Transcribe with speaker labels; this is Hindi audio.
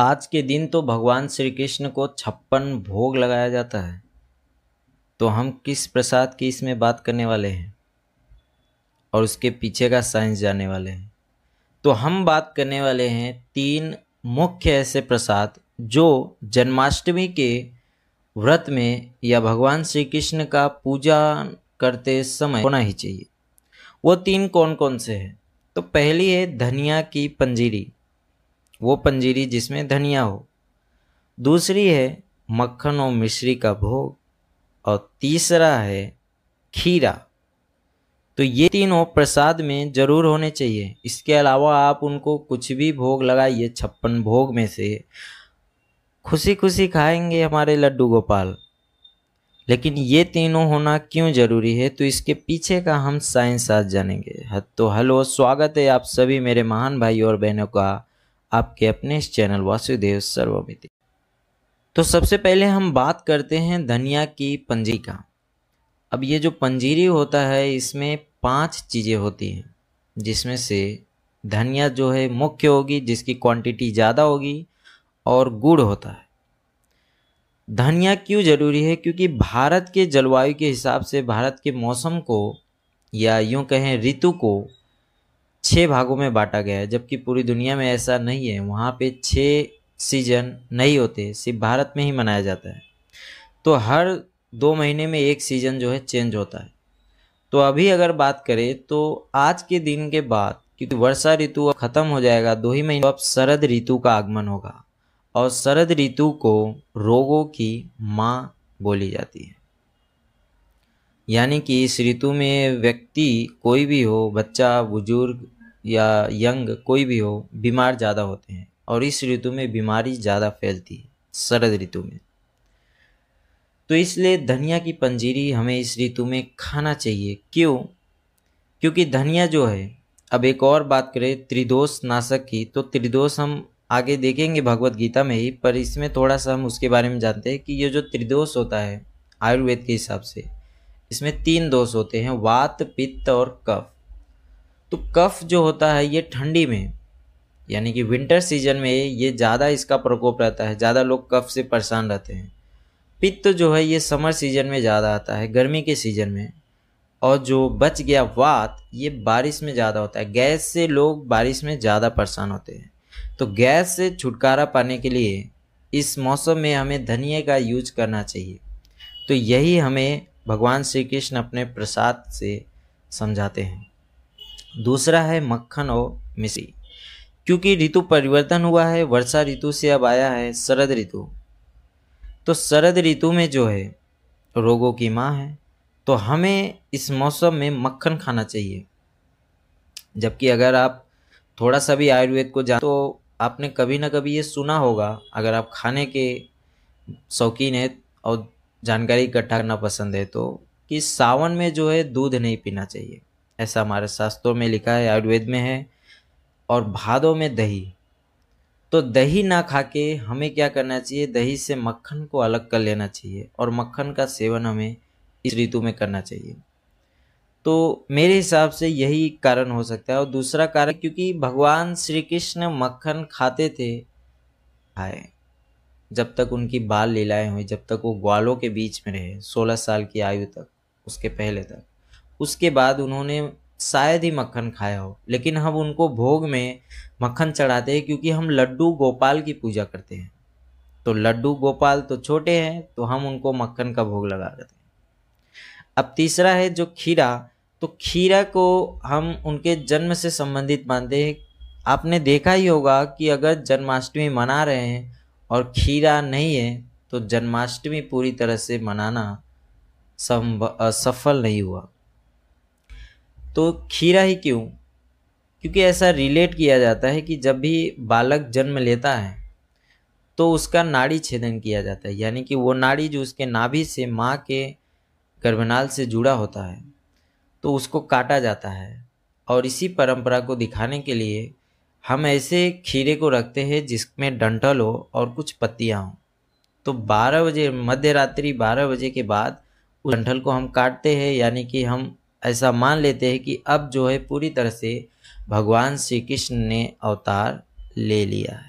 Speaker 1: आज के दिन तो भगवान श्री कृष्ण को छप्पन भोग लगाया जाता है। तो हम किस प्रसाद की इसमें बात करने वाले हैं? और उसके पीछे का साइंस जाने वाले हैं। तो हम बात करने वाले हैं तीन मुख्य ऐसे प्रसाद जो जन्माष्टमी के व्रत में या भगवान श्री कृष्ण का पूजा करते समय होना ही चाहिए। वो तीन कौन कौन से हैं? तो पहली है धनिया की पंजीरी। वो पंजीरी जिसमें धनिया हो। दूसरी है मक्खन और मिश्री का भोग और तीसरा है खीरा। तो ये तीनों प्रसाद में ज़रूर होने चाहिए। इसके अलावा आप उनको कुछ भी भोग लगाइए, छप्पन भोग में से। खुशी खुशी खाएँगे हमारे लड्डू गोपाल। लेकिन ये तीनों होना क्यों ज़रूरी है? तो इसके पीछे का हम साइंस आज जानेंगे तो हेलो, स्वागत है आप सभी मेरे महान भाई और बहनों का। आपके अपने इस चैनल वासुदेव सर्वमिति। तो सबसे पहले हम बात करते हैं धनिया की पंजीरी का। अब ये जो पंजीरी होता है, इसमें पाँच चीज़ें होती हैं, जिसमें से धनिया जो है मुख्य होगी, जिसकी क्वांटिटी ज़्यादा होगी और गुड़ होता है। धनिया क्यों ज़रूरी है? क्योंकि भारत के जलवायु के हिसाब से भारत के मौसम को या यूँ कहें ऋतु को छः भागों में बांटा गया है, जबकि पूरी दुनिया में ऐसा नहीं है। वहाँ पे छः सीज़न नहीं होते, सिर्फ़ भारत में ही मनाया जाता है। तो हर दो महीने में एक सीज़न जो है चेंज होता है। तो अभी अगर बात करें तो आज के दिन के बाद, क्योंकि वर्षा ऋतु अब खत्म हो जाएगा, दो ही महीने अब शरद ऋतु का आगमन होगा। और शरद ऋतु को रोगों की माँ बोली जाती है। यानी कि इस ऋतु में व्यक्ति कोई भी हो, बच्चा, बुज़ुर्ग या यंग कोई भी हो, बीमार ज़्यादा होते हैं और इस ऋतु में बीमारी ज़्यादा फैलती है, शरद ऋतु में। तो इसलिए धनिया की पंजीरी हमें इस ऋतु में खाना चाहिए। क्यों? क्योंकि धनिया जो है, अब एक और बात करें, त्रिदोष नाशक की तो त्रिदोष हम आगे देखेंगे भगवत गीता में ही, पर इसमें थोड़ा सा हम उसके बारे में जानते हैं कि ये जो त्रिदोष होता है, आयुर्वेद के हिसाब से इसमें तीन दोष होते हैं, वात, पित्त और कफ। तो कफ जो होता है ये ठंडी में, यानी कि विंटर सीज़न में ये ज़्यादा इसका प्रकोप रहता है, ज़्यादा लोग कफ से परेशान रहते हैं। पित्त जो है ये समर सीज़न में ज़्यादा आता है, गर्मी के सीज़न में। और जो बच गया वात, ये बारिश में ज़्यादा होता है, गैस से लोग बारिश में ज़्यादा परेशान होते हैं। तो गैस से छुटकारा पाने के लिए इस मौसम में हमें धनिया का यूज़ करना चाहिए। तो यही हमें भगवान श्री कृष्ण अपने प्रसाद से समझाते हैं। दूसरा है मक्खन और मिश्री। क्योंकि ऋतु परिवर्तन हुआ है, वर्षा ऋतु से अब आया है शरद ऋतु। तो शरद ऋतु में जो है रोगों की माँ है तो हमें इस मौसम में मक्खन खाना चाहिए। जबकि अगर आप थोड़ा सा भी आयुर्वेद को जान तो आपने कभी ना कभी ये सुना होगा, अगर आप खाने के शौकीन है और जानकारी इकट्ठा करना पसंद है तो कि सावन में जो है दूध नहीं पीना चाहिए। ऐसा हमारे शास्त्रों में लिखा है, आयुर्वेद में है, और भादों में दही। तो दही ना खा के हमें क्या करना चाहिए? दही से मक्खन को अलग कर लेना चाहिए, और मक्खन का सेवन हमें इस ऋतु में करना चाहिए। तो मेरे हिसाब से यही कारण हो सकता है। और दूसरा कारण, क्योंकि भगवान श्री कृष्ण मक्खन खाते थे, खाए। जब तक उनकी बाल लीलाएँ हुई, जब तक वो ग्वालों के बीच में रहे, सोलह साल की आयु तक, उसके पहले तक। उसके बाद उन्होंने शायद ही मक्खन खाया हो, लेकिन हम उनको भोग में मक्खन चढ़ाते हैं क्योंकि हम लड्डू गोपाल की पूजा करते हैं। तो लड्डू गोपाल तो छोटे हैं तो हम उनको मक्खन का भोग लगा देते हैं। अब तीसरा है जो खीरा तो खीरा को हम उनके जन्म से संबंधित मानते हैं। आपने देखा ही होगा कि अगर जन्माष्टमी मना रहे हैं और खीरा नहीं है तो जन्माष्टमी पूरी तरह से मनाना संभव सफल नहीं हुआ। तो खीरा ही क्यों? क्योंकि ऐसा रिलेट किया जाता है कि जब भी बालक जन्म लेता है तो उसका नाड़ी छेदन किया जाता है। यानी कि वो नाड़ी जो उसके नाभि से माँ के गर्भनाल से जुड़ा होता है तो उसको काटा जाता है। और इसी परंपरा को दिखाने के लिए हम ऐसे खीरे को रखते हैं जिसमें डंठल हो और कुछ पत्तियाँ हों। तो 12 बजे मध्य रात्रि बारह बजे के बाद उस डंठल को हम काटते हैं, यानी कि हम ऐसा मान लेते हैं कि अब जो है पूरी तरह से भगवान श्री कृष्ण ने अवतार ले लिया है।